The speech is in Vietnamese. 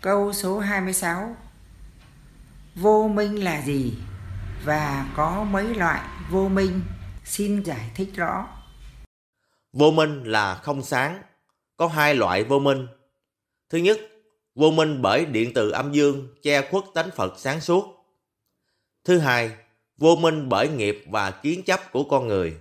Câu số 26 Vô minh là gì? Và có mấy loại vô minh? Xin giải thích rõ. Vô minh là không sáng. Có hai loại vô minh. Thứ nhất, vô minh bởi điện từ âm dương che khuất tánh Phật sáng suốt. Thứ hai, vô minh bởi nghiệp và kiến chấp của con người.